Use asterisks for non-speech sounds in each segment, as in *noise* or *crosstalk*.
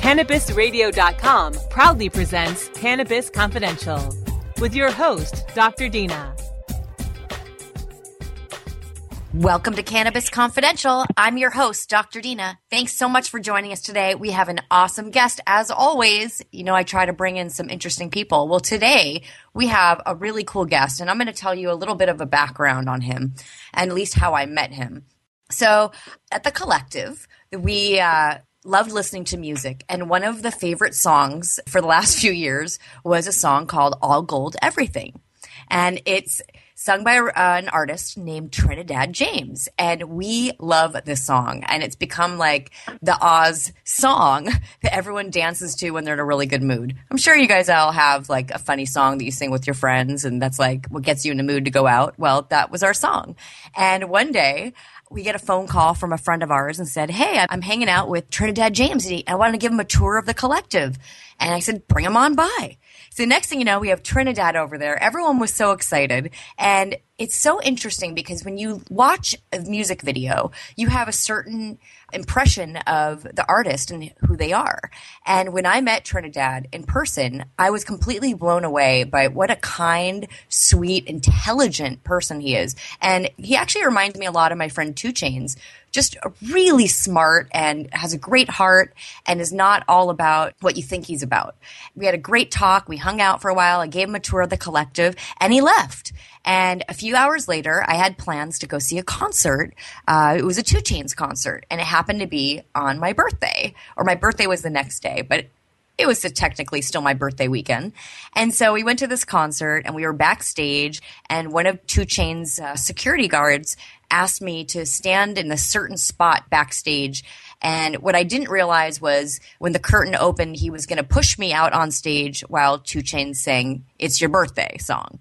CannabisRadio.com proudly presents Cannabis Confidential with your host, Dr. Dina. Welcome to Cannabis Confidential. I'm your host, Dr. Dina. Thanks so much for joining us today. We have an awesome guest, as always. You know, I try to bring in some interesting people. Well, today we have a really cool guest, and I'm going to tell you a little bit of a background on him, and at least how I met him. So, at the collective, we uh, loved listening to music, and one of the favorite songs for the last *laughs* few years was a song called All Gold Everything. And it's sung by uh, an artist named Trinidad James. And we love this song. And it's become like the Oz song *laughs* that everyone dances to when they're in a really good mood. I'm sure you guys all have like a funny song that you sing with your friends, and that's like what gets you in the mood to go out. Well, that was our song. And one day, we get a phone call from a friend of ours and said, Hey, I'm hanging out with Trinidad James. I want to give him a tour of the collective. And I said, Bring him on by. So next thing you know, we have Trinidad over there. Everyone was so excited. And it's so interesting because when you watch a music video, you have a certain impression of the artist and who they are. And when I met Trinidad in person, I was completely blown away by what a kind, sweet, intelligent person he is. And he actually reminds me a lot of my friend 2 Chainz, just really smart and has a great heart and is not all about what you think he's about. We had a great talk. We hung out for a while. I gave him a tour of the collective and he left. And a few hours later, I had plans to go see a concert. Uh, it was a 2 Chainz concert and it happened to be on my birthday or my birthday was the next day, but it was technically still my birthday weekend. And so we went to this concert and we were backstage and one of 2 Chainz uh, security guards asked me to stand in a certain spot backstage. And what I didn't realize was when the curtain opened, he was going to push me out on stage while 2 Chainz sang It's Your Birthday song.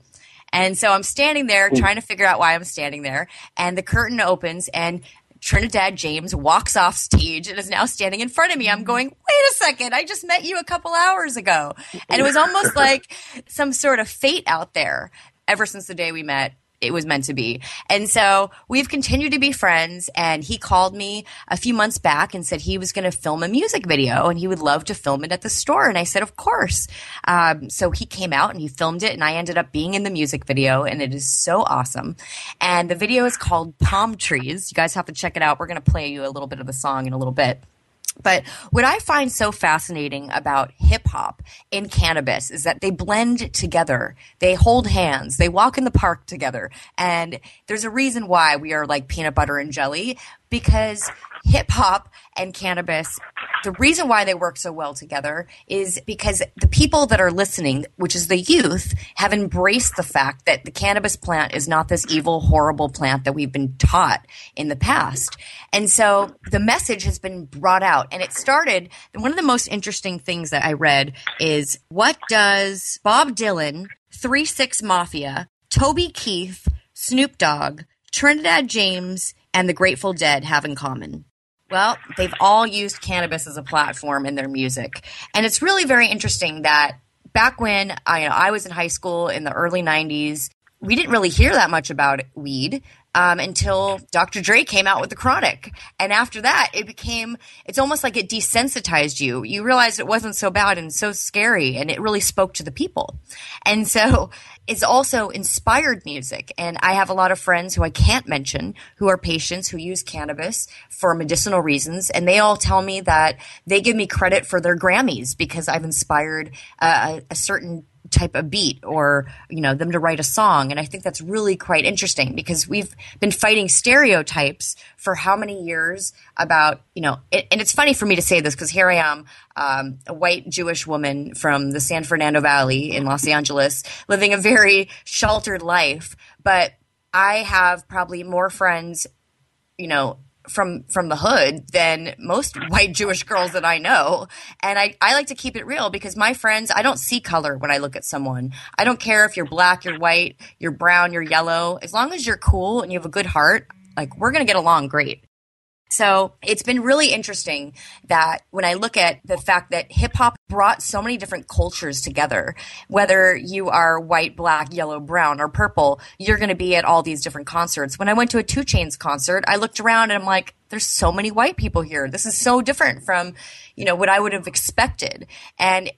And so I'm standing there trying to figure out why I'm standing there. And the curtain opens and Trinidad James walks off stage and is now standing in front of me. I'm mm-hmm. going, wait a second, I just met you a couple hours ago. And it was almost *laughs* like some sort of fate out there ever since the day we met it was meant to be. And so we've continued to be friends. And he called me a few months back and said he was going to film a music video and he would love to film it at the store. And I said, of course. Um, so he came out and he filmed it, and I ended up being in the music video, and it is so awesome. And the video is called Palm Trees. You guys have to check it out. We're going to play you a little bit of the song in a little bit. But what I find so fascinating about hip hop and cannabis is that they blend together. They hold hands. They walk in the park together. And there's a reason why we are like peanut butter and jelly because hip hop and cannabis, the reason why they work so well together is because the people that are listening, which is the youth, have embraced the fact that the cannabis plant is not this evil, horrible plant that we've been taught in the past. And so the message has been brought out. And it started, one of the most interesting things that I read is what does Bob Dylan, 3 6 Mafia, Toby Keith, Snoop Dogg, Trinidad James, and the Grateful Dead have in common? Well, they've all used cannabis as a platform in their music. And it's really very interesting that back when I, you know, I was in high school in the early 90s, we didn't really hear that much about weed um, until Dr. Dre came out with the Chronic. And after that, it became, it's almost like it desensitized you. You realized it wasn't so bad and so scary, and it really spoke to the people. And so it's also inspired music. And I have a lot of friends who I can't mention who are patients who use cannabis for medicinal reasons. And they all tell me that they give me credit for their Grammys because I've inspired uh, a, a certain type of beat or you know them to write a song. And i think that's really quite interesting because we've been fighting stereotypes for how many years about you know it, and it's funny for me to say this because here i am um, a white jewish woman from the san fernando valley in los angeles living a very sheltered life. But i have probably more friends you know from from the hood than most *laughs* white Jewish girls that I know. And I, I like to keep it real because my friends, I don't see color when I look at someone. I don't care if you're black, you're white, you're brown, you're yellow. As long as you're cool and you have a good heart, like we're gonna get along great. So it's been really interesting that when I look at the fact that hip hop brought so many different cultures together, whether you are white, black, yellow, brown, or purple, you're going to be at all these different concerts. When I went to a 2 Chainz concert, I looked around and I'm like, there's so many white people here. This is so different from, you know, what I would have expected. And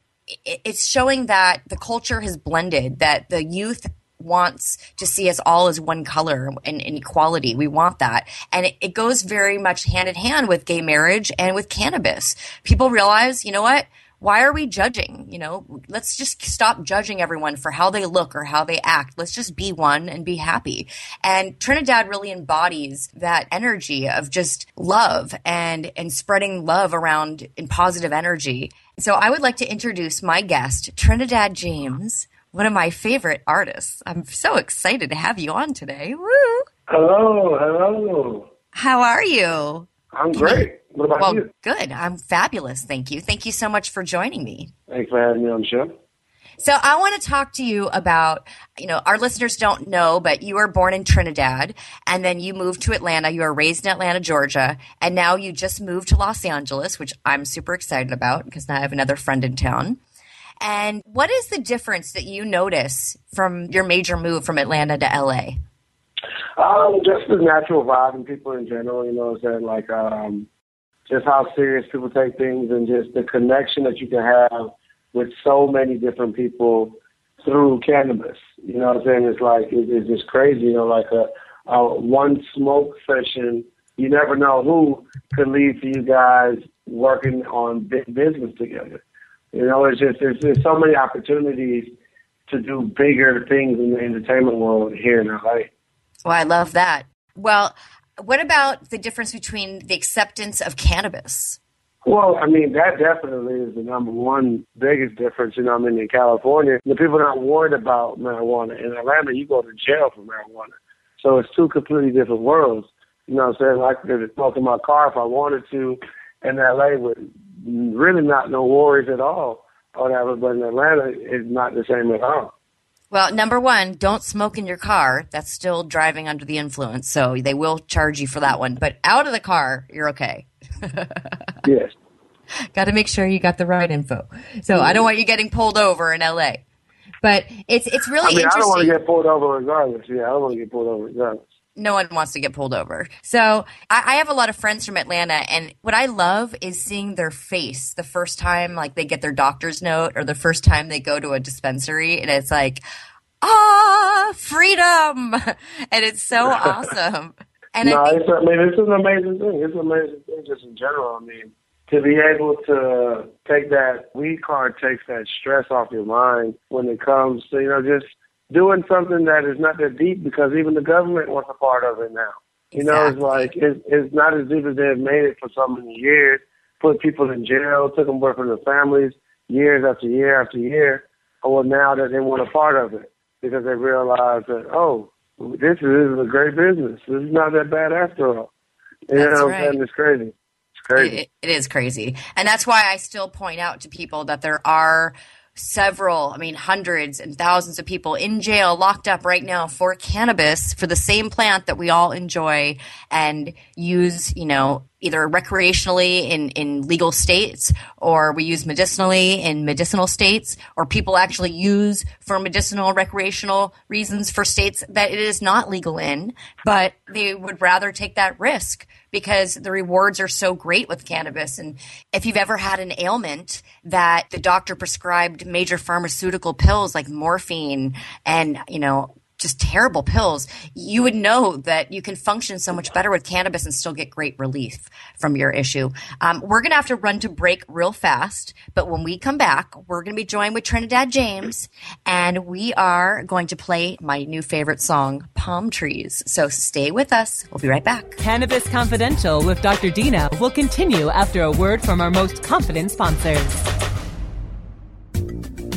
it's showing that the culture has blended, that the youth wants to see us all as one color and, and equality. We want that. And it, it goes very much hand in hand with gay marriage and with cannabis. People realize, you know what? why are we judging? You know, let's just stop judging everyone for how they look or how they act. Let's just be one and be happy. And Trinidad really embodies that energy of just love and, and spreading love around in positive energy. So I would like to introduce my guest, Trinidad James one of my favorite artists. I'm so excited to have you on today. Woo! Hello, hello. How are you? I'm great. What about well, you? Good. I'm fabulous. Thank you. Thank you so much for joining me. Thanks for having me on the show. So I want to talk to you about, you know, our listeners don't know, but you were born in Trinidad and then you moved to Atlanta. You were raised in Atlanta, Georgia, and now you just moved to Los Angeles, which I'm super excited about because now I have another friend in town. And what is the difference that you notice from your major move from Atlanta to LA? Um, just the natural vibe and people in general, you know I'm saying? Like, um, just how serious people take things and just the connection that you can have with so many different people through cannabis. You know what I'm saying? It's like, it, it's just crazy, you know, like a, a one smoke session. You never know who could lead to you guys working on business together. You know, it's just there's, there's so many opportunities to do bigger things in the entertainment world here in LA. Well, I love that. Well, what about the difference between the acceptance of cannabis? Well, I mean, that definitely is the number one biggest difference. You know, I mean, in California, the people are not worried about marijuana. In Atlanta, you go to jail for marijuana. So it's two completely different worlds. You know what I'm saying? I could smoke in my car if I wanted to in LA with really not no worries at all or whatever. But in Atlanta, it's not the same at all. Well, number one, don't smoke in your car. That's still driving under the influence, so they will charge you for that one. But out of the car, you're okay. *laughs* yes. Got to make sure you got the right info. So I don't want you getting pulled over in LA. But it's it's really I mean, interesting. I don't want to get pulled over regardless. Yeah, I don't want to get pulled over regardless no one wants to get pulled over. So I, I, have a lot of friends from Atlanta, and what I love is seeing their face the first time, like they get their doctor's note or the first time they go to a dispensary, and it's like, ah, freedom, *laughs* and it's so *laughs* awesome. And no, I, think, I mean it's an amazing thing. It's an amazing thing just in general. I mean, to be able to take that weed card takes that stress off your mind when it comes to you know just doing something that is not that deep because even the government wants a part of it now. You know, it's like it's, it's not as deep as they've made it for so many years. Put people in jail, took them away from their families years after year after year. Well, now that they want a part of it because they realize that oh, this is, a great business. This is not that bad after all. You that's know, right. it's crazy. It's crazy. It, it is crazy, and that's why I still point out to people that there are several, I mean, hundreds and thousands of people in jail, locked up right now for cannabis, for the same plant that we all enjoy and use, you know, either recreationally in, in legal states or we use medicinally in medicinal states or people actually use for medicinal recreational reasons for states that it is not legal in, but they would rather take that risk because the rewards are so great with cannabis. And if you've ever had an ailment that the doctor prescribed major pharmaceutical pills like morphine and, you know, just terrible pills, you would know that you can function so much better with cannabis and still get great relief from your issue. Um, we're going to have to run to break real fast, but when we come back, we're going to be joined with Trinidad James, and we are going to play my new favorite song, Palm Trees. So stay with us. We'll be right back. Cannabis Confidential with Dr. Dina will continue after a word from our most confident sponsors.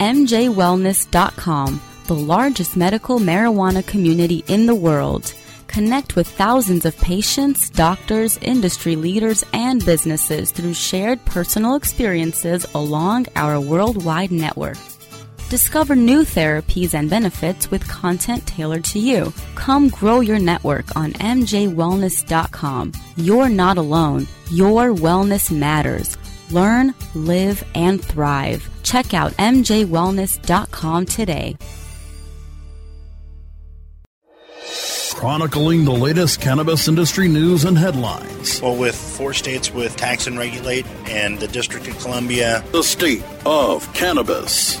MJWellness.com, the largest medical marijuana community in the world. Connect with thousands of patients, doctors, industry leaders, and businesses through shared personal experiences along our worldwide network. Discover new therapies and benefits with content tailored to you. Come grow your network on MJWellness.com. You're not alone. Your wellness matters. Learn, live, and thrive. Check out MJWellness.com today. chronicling the latest cannabis industry news and headlines. Well, with four states with tax and regulate and the District of Columbia, the state of cannabis.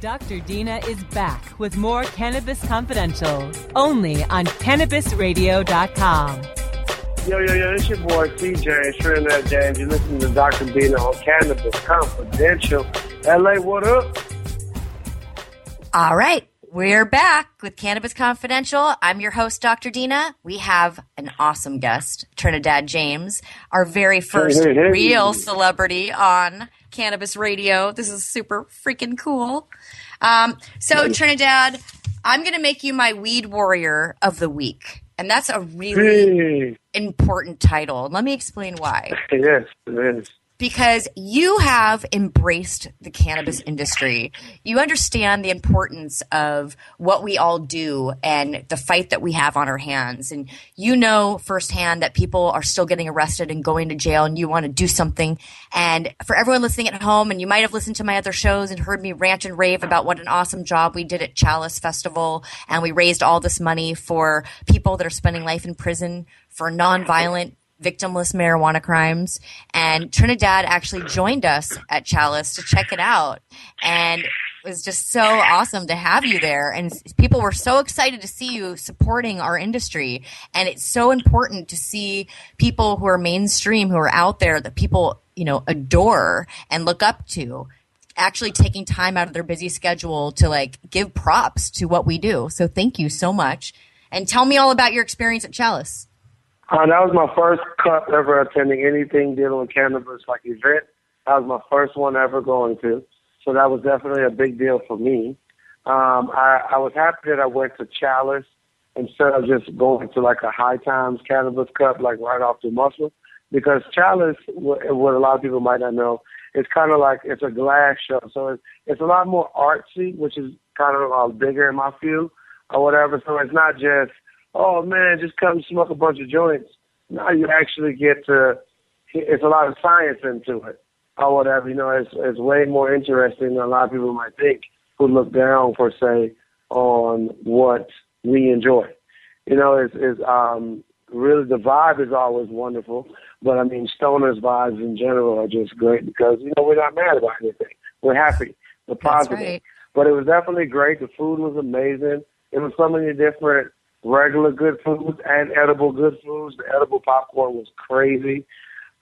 Dr. Dina is back with more Cannabis Confidential, only on CannabisRadio.com. Yo, yo, yo, it's your boy TJ, Trinidad James. You're listening to Dr. Dina on Cannabis Confidential. LA, what up? All right. We're back with Cannabis Confidential. I'm your host, Dr. Dina. We have an awesome guest, Trinidad James, our very first hey, hey, hey. real celebrity on Cannabis Radio. This is super freaking cool. Um, so, Trinidad, I'm going to make you my weed warrior of the week. And that's a really important title. Let me explain why. *laughs* Yes, it is because you have embraced the cannabis industry. You understand the importance of what we all do and the fight that we have on our hands. And you know firsthand that people are still getting arrested and going to jail and you want to do something. And for everyone listening at home, and you might have listened to my other shows and heard me rant and rave about what an awesome job we did at Chalice Festival. And we raised all this money for people that are spending life in prison for nonviolent victimless marijuana crimes. And Trinidad actually joined us at Chalice to check it out. And it was just so awesome to have you there. And people were so excited to see you supporting our industry. And it's so important to see people who are mainstream, who are out there that people, you know, adore and look up to actually taking time out of their busy schedule to like give props to what we do. So thank you so much. And tell me all about your experience at Chalice. Uh, that was my first cup ever attending anything dealing with cannabis, like event. That was my first one ever going to. So that was definitely a big deal for me. Um, I, I was happy that I went to Chalice instead of just going to like a High Times cannabis cup, like right off the muscle. Because Chalice, what a lot of people might not know, it's kind of like it's a glass show. So it's, it's a lot more artsy, which is kind of uh, bigger in my field or whatever. So it's not just oh man, just come smoke a bunch of joints. Now you actually get to, it's a lot of science into it or whatever. You know, it's, it's way more interesting than a lot of people might think who look down, per se, on what we enjoy. You know, it's, it's um, really the vibe is always wonderful, but I mean, Stoner's vibes in general are just great because, you know, we're not mad about anything. We're happy. We're positive. Right. But it was definitely great. The food was amazing. It was so many different regular good foods and edible good foods. The edible popcorn was crazy.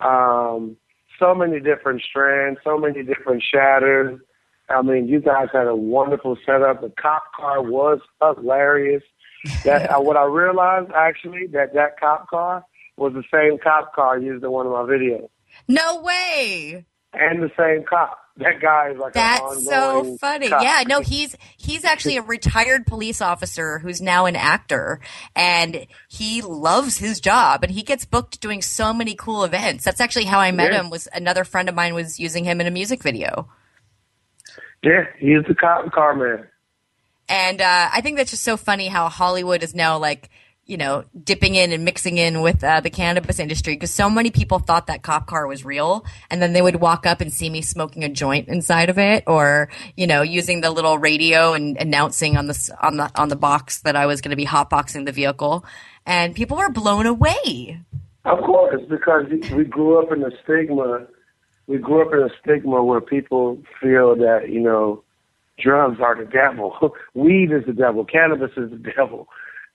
Um, so many different strands, so many different shatters. I mean, you guys had a wonderful setup. The cop car was hilarious. That *laughs* uh, what I realized actually that that cop car was the same cop car used in one of my videos. No way. And the same cop. That guy is like that's so funny. cop. yeah no he's he's actually a retired police officer who's now an actor and he loves his job and he gets booked doing so many cool events. That's actually how i met yeah. him was another friend of mine was using him in a music video. Yeah he's the cop car man and uh, i think that's just so funny how hollywood is now like you know, dipping in and mixing in with uh, the cannabis industry because so many people thought that cop car was real, and then they would walk up and see me smoking a joint inside of it, or you know, using the little radio and announcing on the on the on the box that I was going to be hotboxing the vehicle, and people were blown away. Of course, because we grew up in a stigma. We grew up in a stigma where people feel that you know drugs are the devil, *laughs* weed is the devil, cannabis is the devil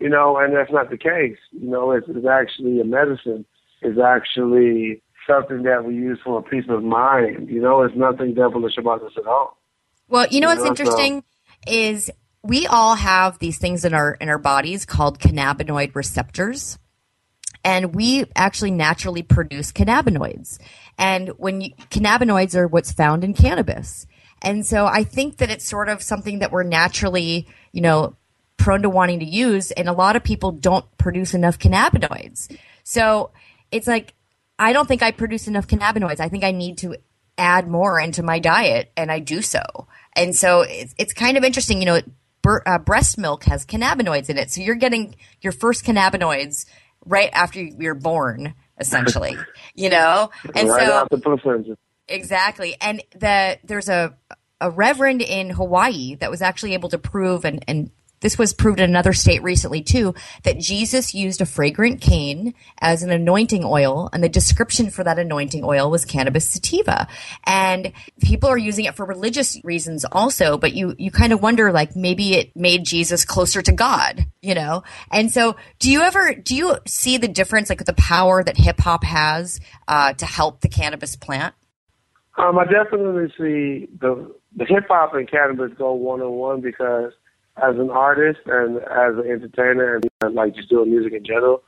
you know, and that's not the case. You know, it's, it's actually a medicine. It's actually something that we use for a peace of mind. You know, it's nothing devilish about this at all. Well, you know what's you know, interesting so, is we all have these things in our in our bodies called cannabinoid receptors. And we actually naturally produce cannabinoids. And when you, cannabinoids are what's found in cannabis. And so I think that it's sort of something that we're naturally, you know, prone to wanting to use, and a lot of people don't produce enough cannabinoids. So it's like, I don't think I produce enough cannabinoids. I think I need to add more into my diet, and I do so. And so it's, it's kind of interesting, you know, uh, breast milk has cannabinoids in it. So you're getting your first cannabinoids right after you're born, essentially, *laughs* you know? And right so, exactly. And the, there's a, a reverend in Hawaii that was actually able to prove and, and this was proved in another state recently too, that Jesus used a fragrant cane as an anointing oil, and the description for that anointing oil was cannabis sativa. And people are using it for religious reasons also, but you, you kind of wonder like maybe it made Jesus closer to God, you know? And so do you ever, do you see the difference, like the power that hip hop has uh, to help the cannabis plant? Um, I definitely see the the hip hop and cannabis go one on one because as an artist and as an entertainer and uh, like just doing music in general,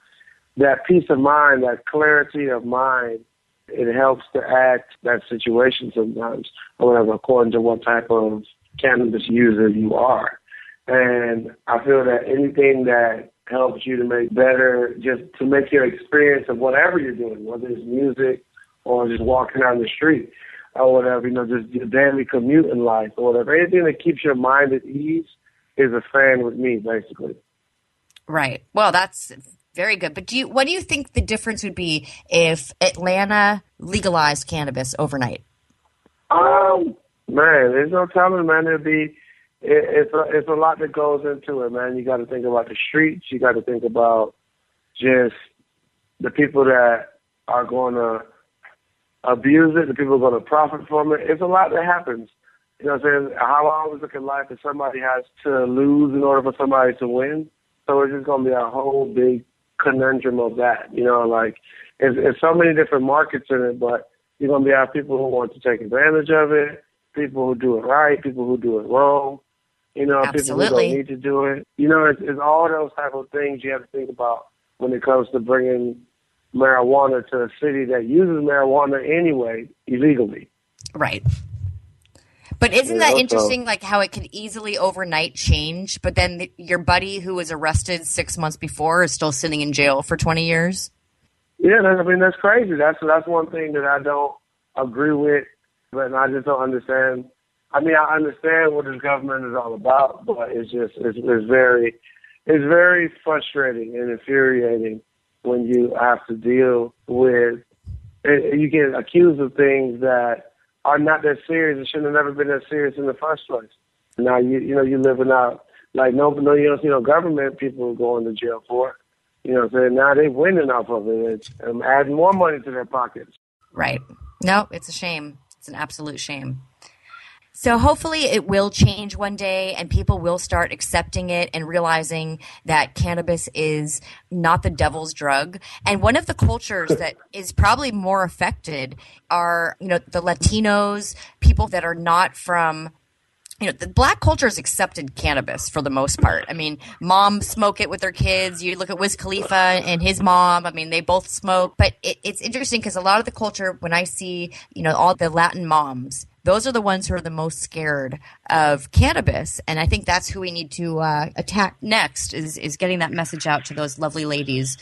that peace of mind, that clarity of mind, it helps to act that situation sometimes or whatever, according to what type of cannabis user you are. And I feel that anything that helps you to make better, just to make your experience of whatever you're doing, whether it's music or just walking down the street or whatever, you know, just your daily commute in life or whatever, anything that keeps your mind at ease is a fan with me, basically. Right. Well, that's very good. But do you, what do you think the difference would be if Atlanta legalized cannabis overnight? Um, man, there's no telling, man. It'd be it, it's a, it's a lot that goes into it, man. You got to think about the streets. You got to think about just the people that are going to abuse it, the people are going to profit from it. It's a lot that happens. You know what I'm saying? How I always look at life is somebody has to lose in order for somebody to win. So it's just gonna be a whole big conundrum of that. You know, like it's, it's so many different markets in it, but you're gonna be have people who want to take advantage of it, people who do it right, people who do it wrong. You know, Absolutely. people who don't need to do it. You know, it's, it's all those type of things you have to think about when it comes to bringing marijuana to a city that uses marijuana anyway illegally. Right. But isn't that interesting, like how it could easily overnight change, but then the, your buddy who was arrested six months before is still sitting in jail for 20 years? Yeah, I mean, that's crazy. That's, that's one thing that I don't agree with, but I just don't understand. I mean, I understand what this government is all about, but it's just, it's, it's very, it's very frustrating and infuriating when you have to deal with, you get accused of things that are not that serious. It shouldn't have never been that serious in the first place. Now you you know you're living out like no no you don't see no government people going to jail for it. You know what I'm saying? Now they're winning off of it. Um, adding more money to their pockets. Right. No, it's a shame. It's an absolute shame. So hopefully it will change one day and people will start accepting it and realizing that cannabis is not the devil's drug. And one of the cultures that is probably more affected are, you know, the Latinos, people that are not from you know, the black culture has accepted cannabis for the most part. I mean, moms smoke it with their kids. You look at Wiz Khalifa and his mom. I mean, they both smoke. But it, it's interesting because a lot of the culture, when I see, you know, all the Latin moms, those are the ones who are the most scared of cannabis. And I think that's who we need to uh, attack next is, is getting that message out to those lovely ladies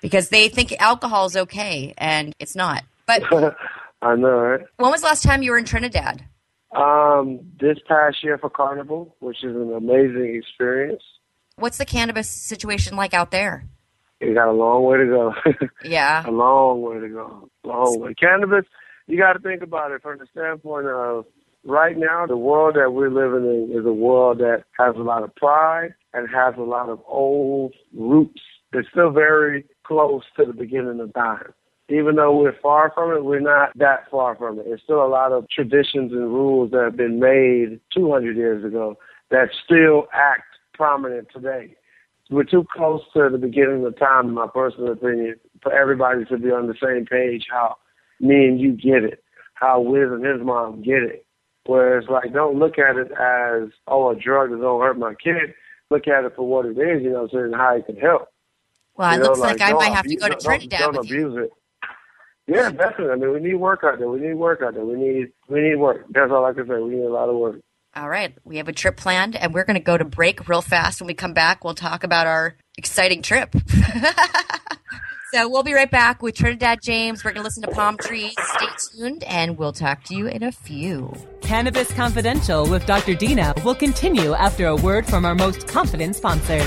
because they think alcohol is okay and it's not. But *laughs* I know, right? When was the last time you were in Trinidad? Um, this past year for Carnival, which is an amazing experience. What's the cannabis situation like out there? it got a long way to go. *laughs* yeah. a long way to go. Long way. Cannabis, you got to think about it from the standpoint of right now, the world that we're living in is a world that has a lot of pride and has a lot of old roots. It's still very close to the beginning of time. Even though we're far from it, we're not that far from it. There's still a lot of traditions and rules that have been made 200 years ago that still act prominent today. We're too close to the beginning of time, in my personal opinion, for everybody to be on the same page how me and you get it, how Wiz and his mom get it. Whereas, like, don't look at it as, oh, a drug that don't hurt my kid. Look at it for what it is, you know, so how it can help. Well, you it know, looks like, I might have to go to don't, Don't, you. abuse it. Yeah, definitely. I mean, we need work out there. We need work out there. We need we need work. That's all I can say. We need a lot of work. All right. We have a trip planned, and we're going to go to break real fast. When we come back, we'll talk about our exciting trip. *laughs* so we'll be right back with Trinidad James. We're going to listen to Palm Trees. Stay tuned, and we'll talk to you in a few. Cannabis Confidential with Dr. Dina will continue after a word from our most confident sponsors.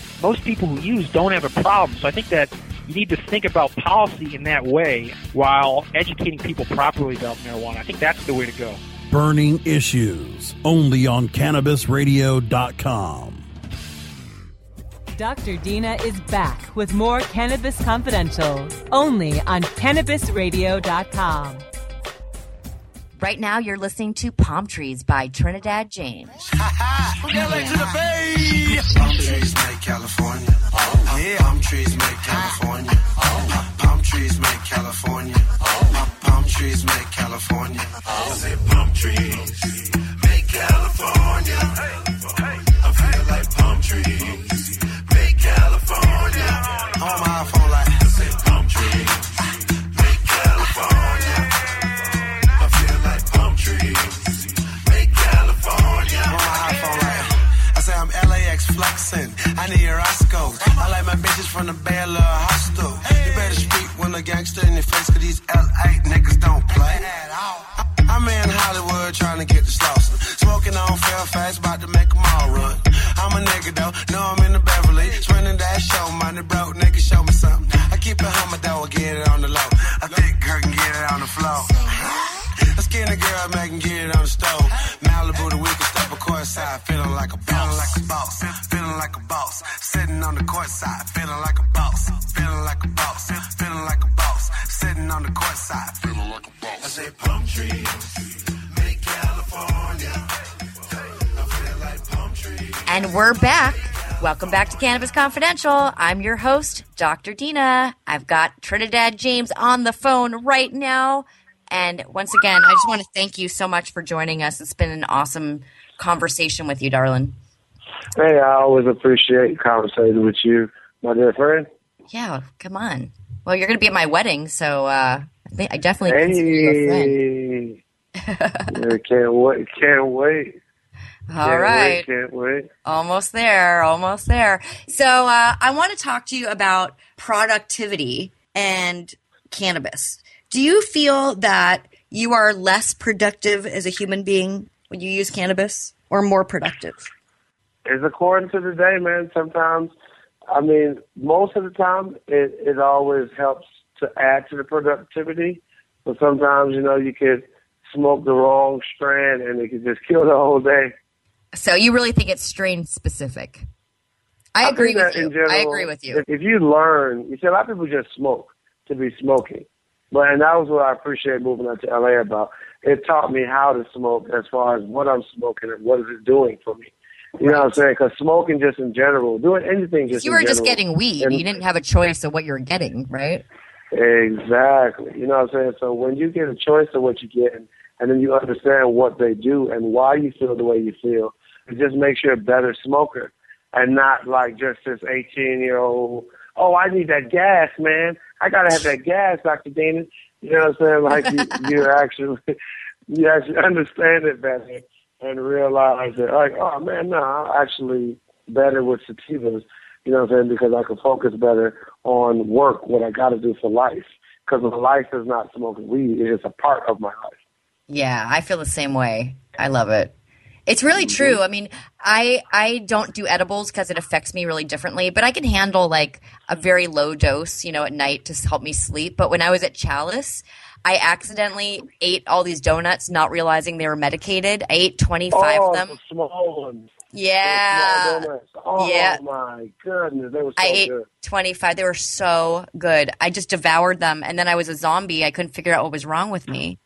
most people who use don't have a problem. So I think that you need to think about policy in that way while educating people properly about marijuana. I think that's the way to go. Burning Issues, only on CannabisRadio.com. Dr. Dina is back with more Cannabis Confidential, only on CannabisRadio.com. Right now, you're listening to Palm Trees by Trinidad James. From LA to the Bay. Palm trees make California. Yeah, palm trees make California. Palm trees make California. Palm trees make California. I say palm trees make California. I feel like palm trees flexing. I like my bitches from the Bay, a little. You better speak when a gangster in your face, cause these LA niggas don't play. I- I'm Welcome back to Cannabis Confidential. I'm your host, Dr. Dina. I've got Trinidad James on the phone right now. And once again, I just want to thank you so much for joining us. It's been an awesome conversation with you, darling. Hey, I always appreciate conversating with you, my dear friend. Yeah, come on. Well, you're going to be at my wedding, so uh, I, think, I definitely consider you a friend. *laughs* yeah, can't wait. Can't wait. All can't right. Wait, can't wait. Almost there, almost there. So, uh, I want to talk to you about productivity and cannabis. Do you feel that you are less productive as a human being when you use cannabis or more productive? It's according to the day, man. Sometimes, I mean, most of the time, it, it always helps to add to the productivity. But sometimes, you know, you could smoke the wrong strand and it could just kill the whole day. So, you really think it's strain specific? I, agree with you. general, I agree with you. If, if you learn, you see, a lot of people just smoke to be smoking. But and that was what I appreciate moving out to LA about. It taught me how to smoke as far as what I'm smoking and what is it doing for me. You know what I'm saying? Because smoking just in general, doing anything just you were just getting weed. and- you didn't have a choice of what you were getting, right? Exactly. You know what I'm saying? So when you get a choice of what you get and, and then you understand what they do and why you feel the way you feel, it just makes you a better smoker and not like just this 18 year old, oh, I need that gas, man. I got to have that gas, Dr. Dana. You know what I'm saying? Like you, *laughs* you actually, you actually understand it better and realize that like, oh man, no, I'm actually better with sativas. You know what I'm saying? Because I can focus better on work, what I got to do for life. Because my life is not smoking weed; it is a part of my life. Yeah, I feel the same way. I love it. It's really true. I mean, I I don't do edibles because it affects me really differently, but I can handle like a very low dose, you know, at night to help me sleep. But when I was at Chalice, I accidentally ate all these donuts, not realizing they were medicated. I ate twenty five oh, of them. the small ones. Yeah. Oh Yeah. my goodness, they were so I ate good. 25. They were so good. I just devoured them. And then I was a zombie. I couldn't figure out what was wrong with me.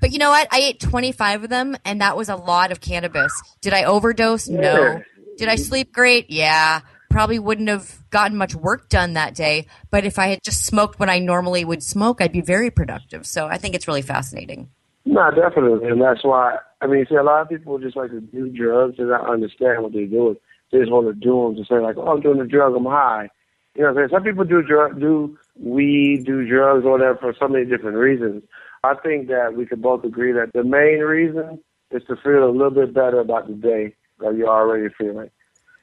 But you know what? I ate 25 of them, and that was a lot of cannabis. Did I overdose? No. Did I sleep great? Yeah. Probably wouldn't have gotten much work done that day. But if I had just smoked what I normally would smoke, I'd be very productive. So I think it's really fascinating. No, definitely, and that's why. I mean, see, a lot of people just like to do drugs and not understand what they're doing. They just want to do them to say like, "Oh, I'm doing a drug, I'm high." You know, what I'm saying some people do drug, do weed, do drugs, or whatever for so many different reasons. I think that we could both agree that the main reason is to feel a little bit better about the day that you're already feeling.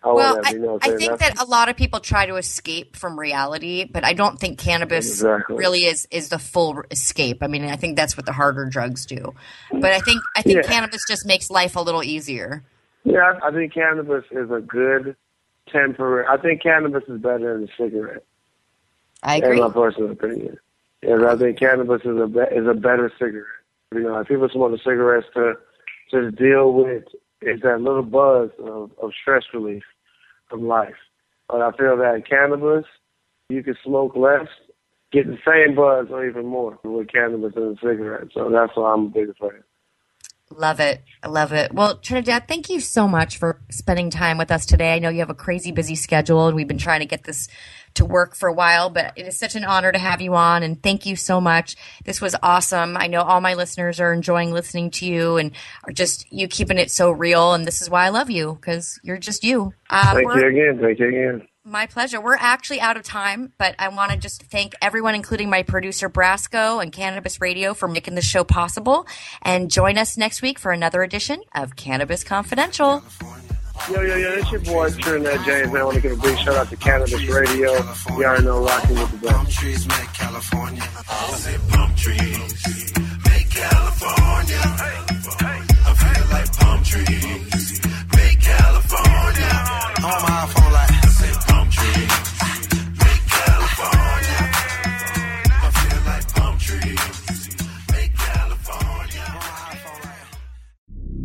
Or Well, I, you know I think That's- that a lot of people try to escape from reality, but I don't think cannabis Exactly. really is is the full escape. I mean, I think that's what the harder drugs do. But I think I think Yeah. cannabis just makes life a little easier. Yeah, I think cannabis is a good temporary. I think cannabis is better than a cigarette. I In agree. my personal opinion, yes, I think cannabis is a is a better cigarette. You know, if people smoke the cigarettes to to deal with is that little buzz of, of stress relief from life. But I feel that cannabis, you can smoke less, get the same buzz or even more with cannabis than a cigarette. So that's why I'm a big fan. Love it. I love it. Well, Trinidad, thank you so much for spending time with us today. I know you have a crazy busy schedule and we've been trying to get this to work for a while, but it is such an honor to have you on and thank you so much. This was awesome. I know all my listeners are enjoying listening to you and are just you keeping it so real and this is why I love you because you're just you. Uh, Thank you again. Thank you again. My pleasure. We're actually out of time, but I want to just thank everyone, including my producer Brasco and Cannabis Radio, for making this show possible. And join us next week for another edition of Cannabis Confidential. Yo, yo, yo, it's your boy Trinidad James. man. I want to give a big shout out to Cannabis Radio. You already know rocking with the best. trees make California. I say palm trees make California. I feel like palm trees make California. On my iPhone